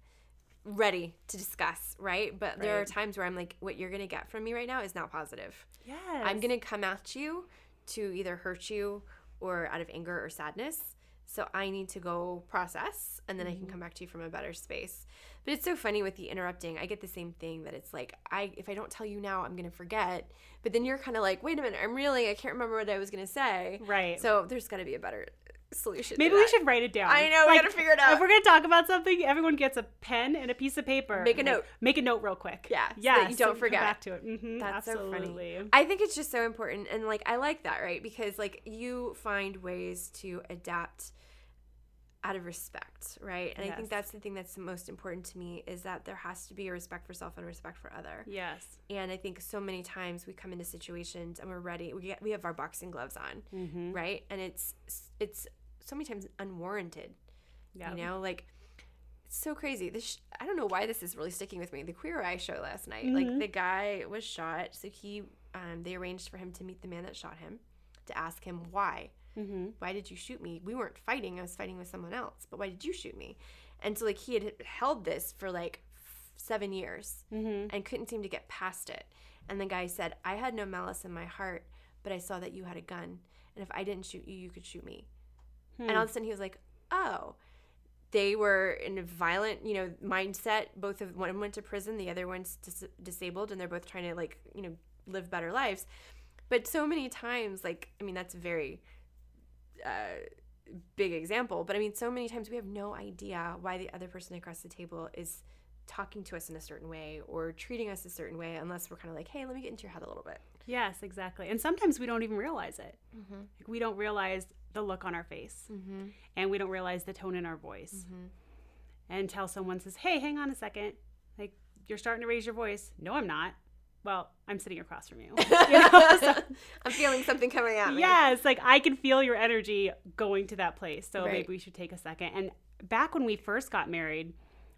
ready to discuss, right? But there are times where I'm like, what you're going to get from me right now is not positive. yes. I'm going to come at you to either hurt you or out of anger or sadness. So I need to go process and then I can mm-hmm. come back to you from a better space. But it's so funny with the interrupting. I get the same thing that it's like I if I don't tell you now, I'm going to forget. But then you're kind of like, "Wait a minute, I'm really I can't remember what I was going to say." Right. So there's got to be a better solution. Maybe we should write it down. I know, we gotta figure it out. If we're gonna talk about something, everyone gets a pen and a piece of paper. Make a Like, note. Make a note real quick. Yeah, so yeah. that you don't forget. Back to it. hmm That's absolutely. so funny. I think it's just so important and like I like that, right? Because like you find ways to adapt out of respect, right? And I think that's the thing that's the most important to me is that there has to be a respect for self and respect for other. Yes. And I think so many times we come into situations and we're ready. We get we have our boxing gloves on, Mm-hmm. right? And it's it's so many times unwarranted. Yeah. You know, like it's so crazy. This sh- I don't know why this is really sticking with me. The Queer Eye show last night, like Mhm. the guy was shot, so he um, they arranged for him to meet the man that shot him to ask him why. Mm-hmm. Why did you shoot me? We weren't fighting. I was fighting with someone else. But why did you shoot me? And so like he had held this for like f- seven years Mm-hmm. and couldn't seem to get past it. And the guy said, I had no malice in my heart, but I saw that you had a gun. And if I didn't shoot you, you could shoot me. And all of a sudden he was like, oh. They were in a violent, you know, mindset. Both of one went to prison, the other one's dis- disabled, and they're both trying to like, you know, live better lives. But so many times, like, I mean, that's a very uh, big example. But I mean, so many times we have no idea why the other person across the table is talking to us in a certain way or treating us a certain way, unless we're kind of like, hey, let me get into your head a little bit. Yes, exactly. And sometimes we don't even realize it. Mm-hmm. Like, we don't realize the look on our face, Mm-hmm. and we don't realize the tone in our voice. Mm-hmm. Until someone says, "Hey, hang on a second. Like you're starting to raise your voice." No, I'm not. Well, I'm sitting across from you. You know? So- I'm feeling something coming out. Yes, like I can feel your energy going to that place. So Right. maybe we should take a second. And back when we first got married,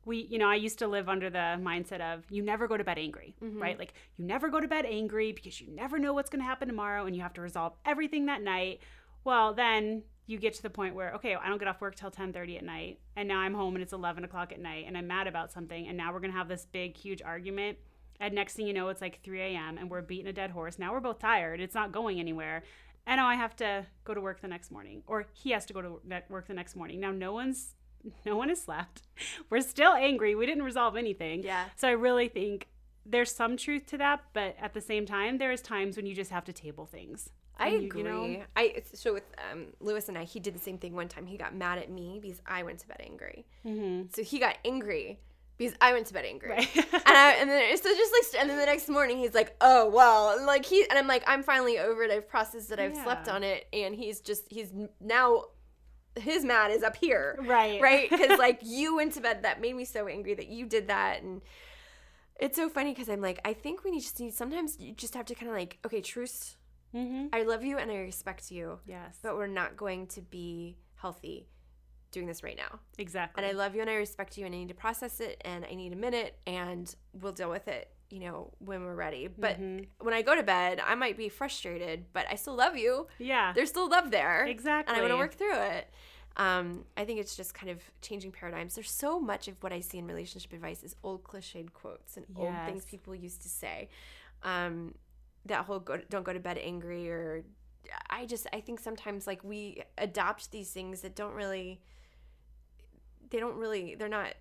we, you know, I used to live under the mindset of you never go to bed angry, Mm-hmm. right? Like you never go to bed angry because you never know what's going to happen tomorrow and you have to resolve everything that night. Well, then you get to the point where okay, I don't get off work till ten thirty at night, and now I'm home and it's eleven o'clock at night, and I'm mad about something, and now we're gonna have this big, huge argument. And next thing you know, it's like 3 a.m. and we're beating a dead horse. Now we're both tired. It's not going anywhere. And now I have to go to work the next morning, or he has to go to work the next morning. Now no one's, no one has slept. We're still angry. We didn't resolve anything. Yeah. So I really think there's some truth to that, but at the same time, there's times when you just have to table things. I you- agree. you know? I so with um, Lewis and I, he did the same thing one time. He got mad at me because I went to bed angry. Mm-hmm. So he got angry because I went to bed angry. Right. and, I, and then so just like and then the next morning he's like, oh well, and like he and I'm like, I'm finally over it. I've processed it. I've slept on it, and he's just he's now his mad is up here, right. right? Because like you went to bed, that made me so angry that you did that, and it's so funny because I'm like, I think we need just need sometimes you just have to kind of like, okay, truce. Mm-hmm. I love you and I respect you, Yes. but we're not going to be healthy doing this right now. exactly. And I love you and I respect you and I need to process it and I need a minute and we'll deal with it, you know, when we're ready. But Mhm. when I go to bed, I might be frustrated, but I still love you. yeah. There's still love there. Exactly. And I want to work through it. Um, I think it's just kind of changing paradigms. There's so much of what I see in relationship advice is old cliched quotes and old things people used to say. Um, that whole go, don't go to bed angry or I just I think sometimes like we adopt these things that don't really they don't really they're not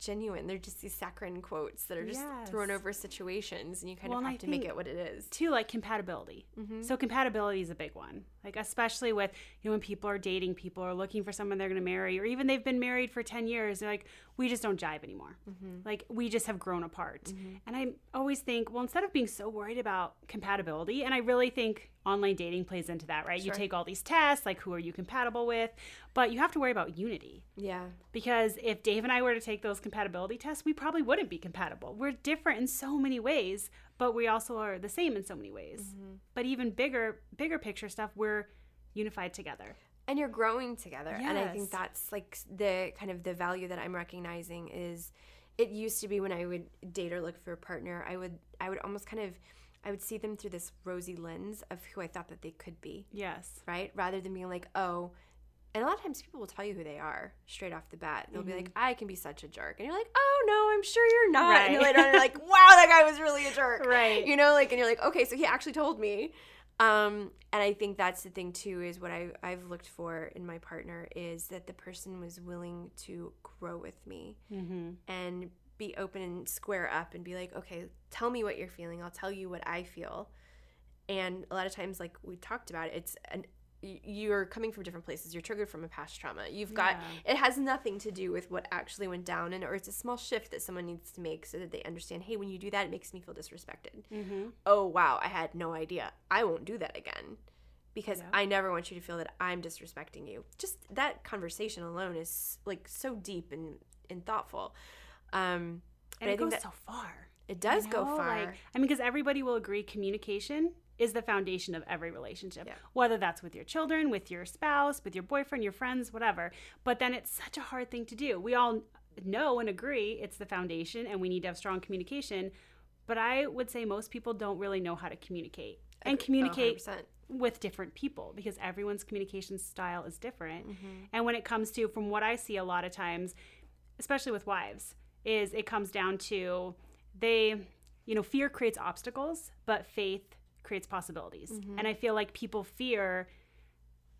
genuine. They're just these saccharine quotes that are just Yes. thrown over situations, and you kind Well, of have I to make it what it is. Two, like compatibility. Mm-hmm. So compatibility is a big one. Like especially with you know when people are dating, people are looking for someone they're going to marry, or even they've been married for ten years. They're like, we just don't jive anymore. Mm-hmm. Like we just have grown apart. Mm-hmm. And I always think, well, instead of being so worried about compatibility, and I really think online dating plays into that, right? You take all these tests, like who are you compatible with, but you have to worry about unity. Yeah, Because if Dave and I were to take those compatibility tests, we probably wouldn't be compatible. We're different in so many ways, but we also are the same in so many ways. Mm-hmm. But even bigger, bigger picture stuff, we're unified together. And you're growing together and i think that's like the kind of the value that i'm recognizing is it used to be when i would date or look for a partner i would i would almost kind of i would see them through this rosy lens of who i thought that they could be. Yes. right? Rather than being like oh and a lot of times people will tell you who they are straight off the bat. They'll be like Mm-hmm. i can be such a jerk and you're like oh no i'm sure you're not and later on you're like wow that guy was really a jerk. Right. you know like and you're like okay so he actually told me um and i think that's the thing too is what I, i've looked for in my partner is that the person was willing to grow with me Mm-hmm. and be open and square up and be like okay tell me what you're feeling i'll tell you what i feel and a lot of times like we talked about it, it's an you're coming from different places you're triggered from a past trauma you've got it has nothing to do with what actually went down and or it's a small shift that someone needs to make so that they understand hey when you do that it makes me feel disrespected Mm-hmm. oh wow i had no idea i won't do that again because Yeah. i never want you to feel that i'm disrespecting you just that conversation alone is like so deep and, and thoughtful um but And i it think goes that so far. it does You go far Like, I mean, because everybody will agree communication is the foundation of every relationship, Yeah. whether that's with your children, with your spouse, with your boyfriend, your friends, whatever. But then it's such a hard thing to do. We all know and agree it's the foundation and we need to have strong communication. But I would say most people don't really know how to communicate and communicate 100%. with different people because everyone's communication style is different. Mm-hmm. And when it comes to, from what I see a lot of times, especially with wives, is it comes down to they, you know, fear creates obstacles, but faith creates possibilities. Mm-hmm. And I feel like people fear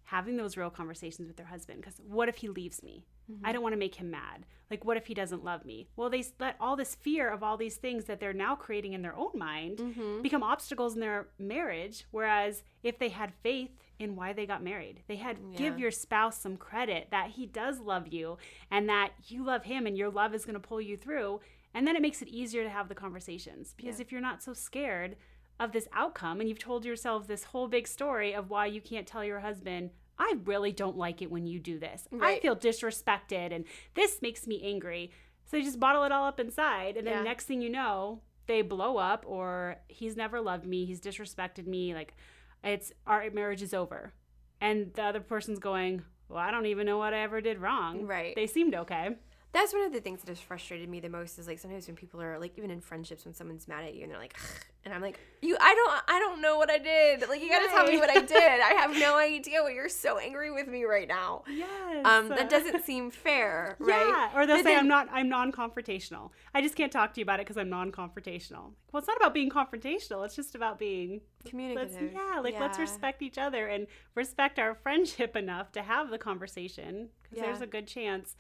having those real conversations with their husband because what if he leaves me? Mm-hmm. I don't want to make him mad. Like, what if he doesn't love me? Well, they let all this fear of all these things that they're now creating in their own mind Mm-hmm. become obstacles in their marriage. Whereas if they had faith in why they got married, they had give your spouse some credit that he does love you and that you love him and your love is going to pull you through. And then it makes it easier to have the conversations because Yeah. if you're not so scared of this outcome and you've told yourself this whole big story of why you can't tell your husband, I really don't like it when you do this. I feel disrespected and this makes me angry. So you just bottle it all up inside and then Yeah. next thing you know, they blow up or he's never loved me, he's disrespected me, like it's our marriage is over. And the other person's going, Well, I don't even know what I ever did wrong. Right. They seemed okay. That's one of the things that has frustrated me the most is like sometimes when people are like even in friendships when someone's mad at you and they're like and I'm like you I don't I don't know what I did like you got to tell me what I did I have no idea what you're so angry with me right now Yes. um that doesn't seem fair right Yeah, or they'll But say then- I'm not I'm non-confrontational. I just can't talk to you about it because I'm non-confrontational. Well, it's not about being confrontational. It's just about being let's communicative yeah, like let's respect each other and respect our friendship enough to have the conversation because there's a good chance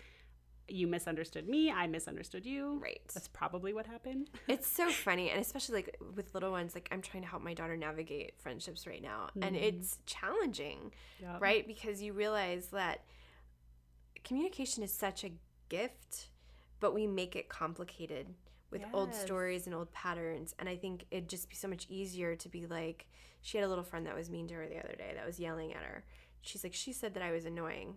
you misunderstood me, I misunderstood you. right That's probably what happened. It's so funny, and especially like with little ones. Like I'm trying to help my daughter navigate friendships right now, and Mhm. it's challenging, Yep. right? Because you realize that communication is such a gift, but we make it complicated with old stories and old patterns. And I think it'd just be so much easier to be like, she had a little friend that was mean to her the other day, that was yelling at her. She's like, she said that I was annoying.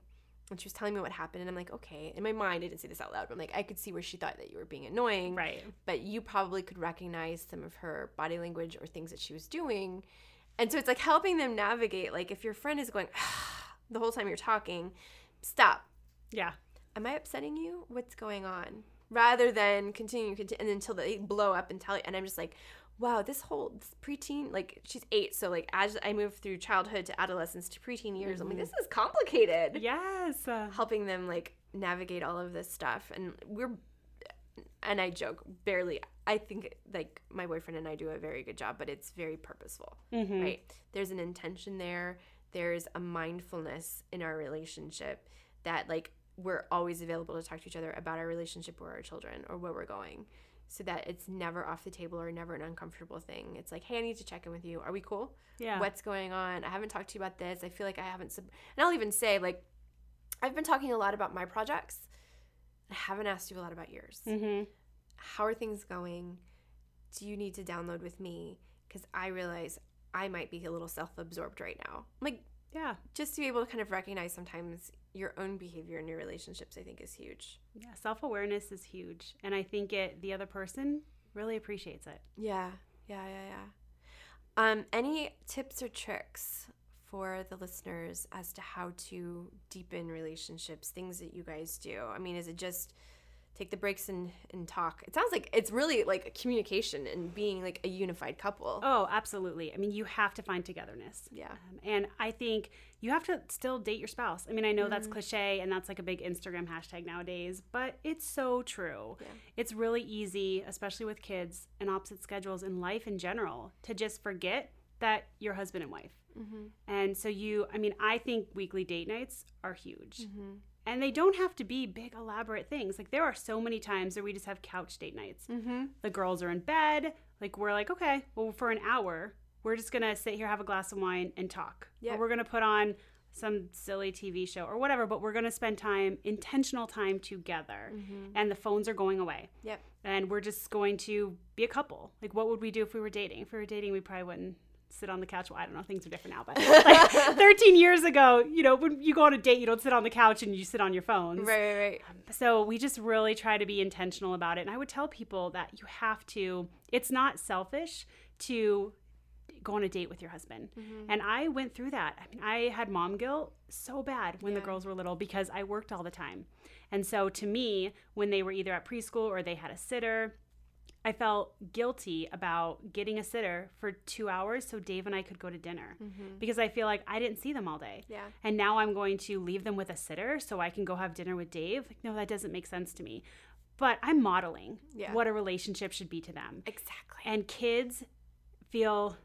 And she was telling me what happened, and I'm like, okay. In my mind, I didn't say this out loud, but I'm like, I could see where she thought that you were being annoying Right. but you probably could recognize some of her body language or things that she was doing. And so it's like helping them navigate. Like if your friend is going the whole time you're talking, stop. Yeah. Am I upsetting you? What's going on? Rather than continue, continue and until they blow up and tell you. And I'm just like, wow, this whole this preteen, like she's eight. So like as I move through childhood to adolescence to preteen years, I'm like, this is complicated Yes. Helping them like navigate all of this stuff and we're and i joke barely i think like my boyfriend and i do a very good job but it's very purposeful mhm. right there's an intention there there's a mindfulness in our relationship that like we're always available to talk to each other about our relationship or our children or where we're going so that it's never off the table or never an uncomfortable thing. It's like, hey, I need to check in with you. Are we cool? Yeah. What's going on? I haven't talked to you about this. I feel like I haven't. Sub-. And I'll even say, like, I've been talking a lot about my projects. I haven't asked you a lot about yours. Mm-hmm. How are things going? Do you need to download with me? Because I realize I might be a little self absorbed right now. Like, Yeah. just to be able to kind of recognize sometimes your own behavior in your relationships, I think is huge. Yeah. Self awareness is huge. And I think it the other person really appreciates it. Yeah, yeah, yeah, yeah. Um, any tips or tricks for the listeners as to how to deepen relationships? Things that you guys do. I mean, is it just take the breaks and, and talk? It sounds like it's really like communication and being like a unified couple. Oh, absolutely. I mean, you have to find togetherness. Yeah. Um, and I think you have to still date your spouse. I mean, I know that's cliche and that's like a big Instagram hashtag nowadays, but it's so true. Yeah. It's really easy, especially with kids and opposite schedules in life in general, to just forget that you're husband and wife. Mm-hmm. And so you, I mean, I think weekly date nights are huge. Mm-hmm. And they don't have to be big, elaborate things. Like, there are so many times where we just have couch date nights. Mm-hmm. The girls are in bed. Like, we're like, okay, well, for an hour, we're just to sit here, have a glass of wine, and talk. Yep. Or we're to put on some silly TV show or whatever, but we're to spend time, intentional time together. And the phones are going away. Yep. And we're just going to be a couple. Like, what would we do if we were dating? If we were dating, we probably wouldn't sit on the couch. Well, I don't know. Things are different now, but like 13 years ago, you know, when you go on a date, you don't sit on the couch and you sit on your phones. Right, right, right. So we just really try to be intentional about it. And I would tell people that you have to, it's not selfish to go on a date with your husband. Mm-hmm. And I went through that. I mean, I had mom guilt so bad when the girls were little because I worked all the time. And so to me, when they were either at preschool or they had a sitter, I felt guilty about getting a sitter for two hours so Dave and I could go to dinner because I feel like I didn't see them all day. Mm-hmm. Yeah. And now I'm going to leave them with a sitter so I can go have dinner with Dave. Like, no, that doesn't make sense to me. But I'm modeling Yeah. what a relationship should be to them. Exactly. And kids feel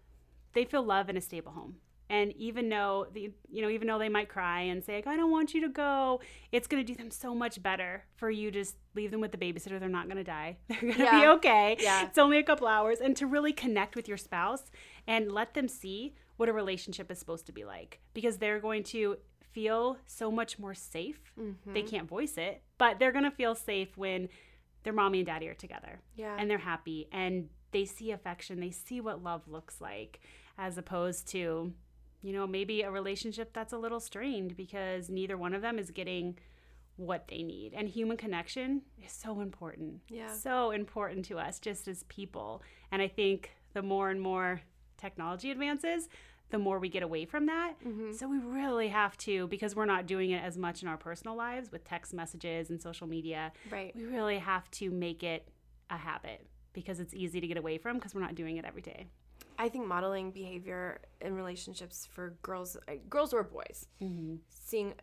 they feel love in a stable home. And even though the you know, even though they might cry and say, like, I don't want you to go, it's gonna do them so much better for you just leave them with the babysitter. They're not gonna die. They're gonna be okay. Yeah. It's only a couple hours. And to really connect with your spouse and let them see what a relationship is supposed to be like. Because they're going to feel so much more safe. Mm-hmm. They can't voice it, but they're gonna feel safe when their mommy and daddy are together Yeah. and they're happy and they see affection they see what love looks like as opposed to you know maybe a relationship that's a little strained because neither one of them is getting what they need and human connection is so important Yeah. so important to us just as people and i think the more and more technology advances the more we get away from that Mm-hmm. so we really have to because we're not doing it as much in our personal lives with text messages and social media right. we really have to make it a habit because it's easy to get away from because we're not doing it every day. I think modeling behavior in relationships for girls, uh, girls or boys, seeing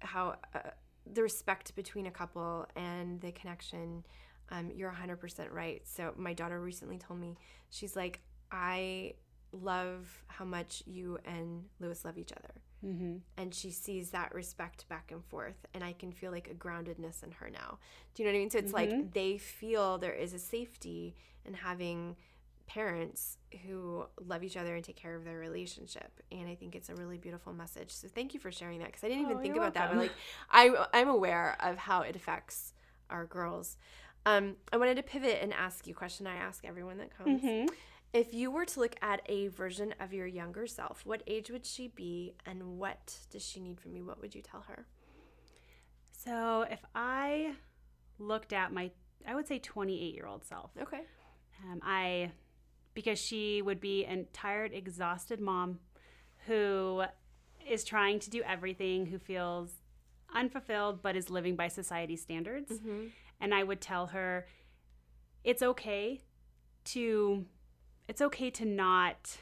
how uh, the respect between a couple and the connection, um, you're 100% right. So, my daughter recently told me, she's like, I love how much you and Lewis love each other. Mm-hmm. And she sees that respect back and forth. And I can feel like a groundedness in her now. Do you know what I mean? So, it's like they feel there is a safety in having parents who love each other and take care of their relationship. And i think it's a really beautiful message. So thank you for sharing that because i didn't even Oh, think about that but like I, i'm aware of how it affects our girls. Um, i wanted to pivot and ask you a question i ask everyone that comes. Mm-hmm. if you were to look at a version of your younger self what age would she be and what does she need from you? What would you tell her? So if I looked at my, I would say 28 year old self, okay. Um, I, because she would be a tired, exhausted mom who is trying to do everything, who feels unfulfilled but is living by society standards. mm-hmm. and I would tell her it's okay to it's okay to not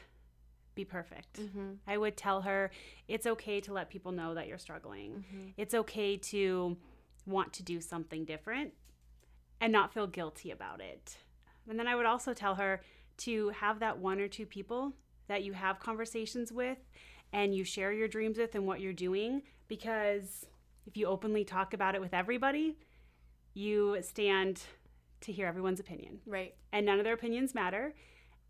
be perfect. Mm-hmm. I would tell her it's okay to let people know that you're struggling. Mm-hmm. It's okay to want to do something different and not feel guilty about it. And then I would also tell her to have that one or two people that you have conversations with and you share your dreams with and what you're doing because if you openly talk about it with everybody, you stand to hear everyone's opinion. Right. And none of their opinions matter.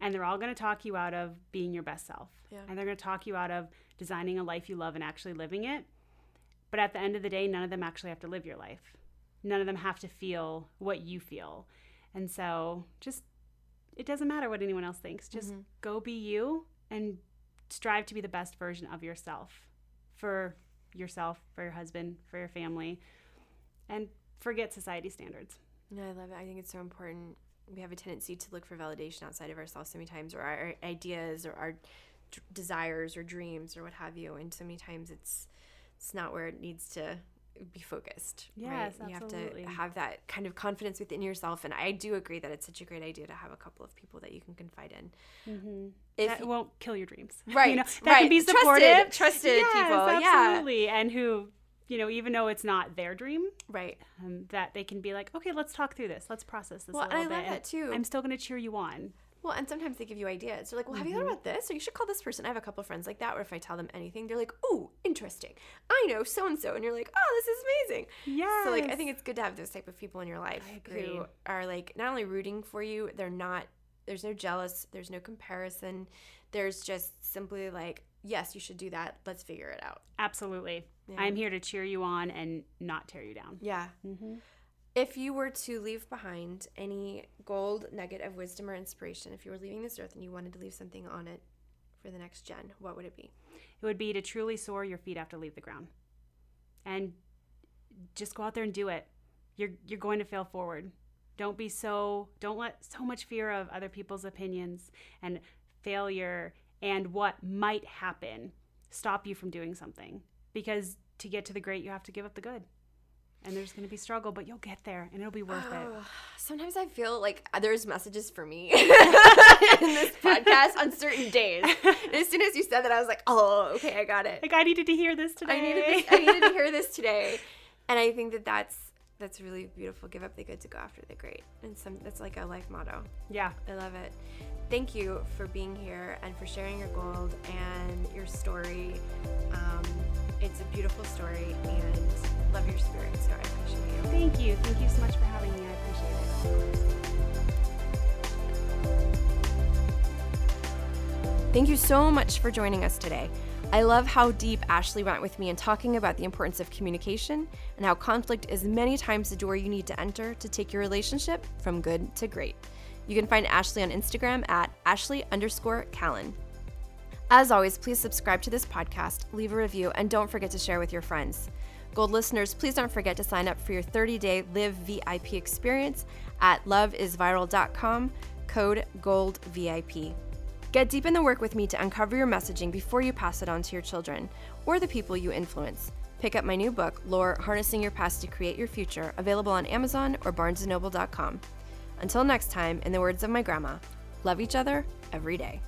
And they're all going to talk you out of being your best self. Yeah. And they're going to talk you out of designing a life you love and actually living it. But at the end of the day, none of them actually have to live your life. None of them have to feel what you feel. And so just, it doesn't matter what anyone else thinks. Just Mm-hmm. go be you and strive to be the best version of yourself for yourself, for your husband, for your family, and forget society standards. No, I love it. I think it's so important. We have a tendency to look for validation outside of ourselves so many times, or our ideas, or our d- desires, or dreams, or what have you. And so many times, it's it's not where it needs to be focused. Yes, right? You have to have that kind of confidence within yourself. And I do agree that it's such a great idea to have a couple of people that you can confide in. Mm-hmm. If that won't kill your dreams, Right, You know, that right. can be Trusted- supportive, trusted Yes, people, yeah. absolutely, and who, you know, even though it's not their dream, right, um, that they can be like, okay, let's talk through this, let's process this Well, a little I bit. love that too. I'm still going to cheer you on. Well, and sometimes they give you ideas. They're like, well, have you thought about this? Or you should call this person. I have a couple of friends like that where if I tell them anything, they're like, oh, interesting. I know so and so. And you're like, oh, this is amazing. Yeah. So, like, I think it's good to have those type of people in your life who are, like, not only rooting for you, they're not, there's no jealous, there's no comparison. There's just simply like, yes, you should do that. Let's figure it out. absolutely. Yeah. I'm here to cheer you on and not tear you down. Yeah. Mm-hmm. If you were to leave behind any gold nugget of wisdom or inspiration, if you were leaving this earth and you wanted to leave something on it for the next gen, what would it be? It would be to truly soar. Your feet after leave the ground, and just go out there and do it. You're you're going to fail forward. Don't be so. Don't let so much fear of other people's opinions and failure and what might happen stop you from doing something. Because to get to the great, you have to give up the good. And there's going to be struggle, but you'll get there, and it'll be worth it. Oh, Sometimes I feel like there's messages for me in this podcast on certain days. And as soon as you said that, I was like, oh, okay, I got it. Like I needed to hear this today. I needed this, I needed to hear this today, and I think that that's that's really beautiful. Give up the good to go after the great, and some that's like a life motto. yeah. I love it. Thank you for being here and for sharing your gold and your story. Um, it's a beautiful story, and love your spirit. So I appreciate you. Thank you. Thank you so much for having me. I appreciate it. Thank you so much for joining us today. I love how deep Ashley went with me in talking about the importance of communication and how conflict is many times the door you need to enter to take your relationship from good to great. You can find Ashley on Instagram at Ashley underscore Callen. As always, please subscribe to this podcast, leave a review, and don't forget to share with your friends. Gold listeners, please don't forget to sign up for your 30 day Live VIP experience at loveisviral.com, code GOLDVIP. Get deep in the work with me to uncover your messaging before you pass it on to your children or the people you influence. Pick up my new book, Lore Harnessing Your Past to Create Your Future, available on Amazon or barnesandnoble.com. Until next time, in the words of my grandma, love each other every day.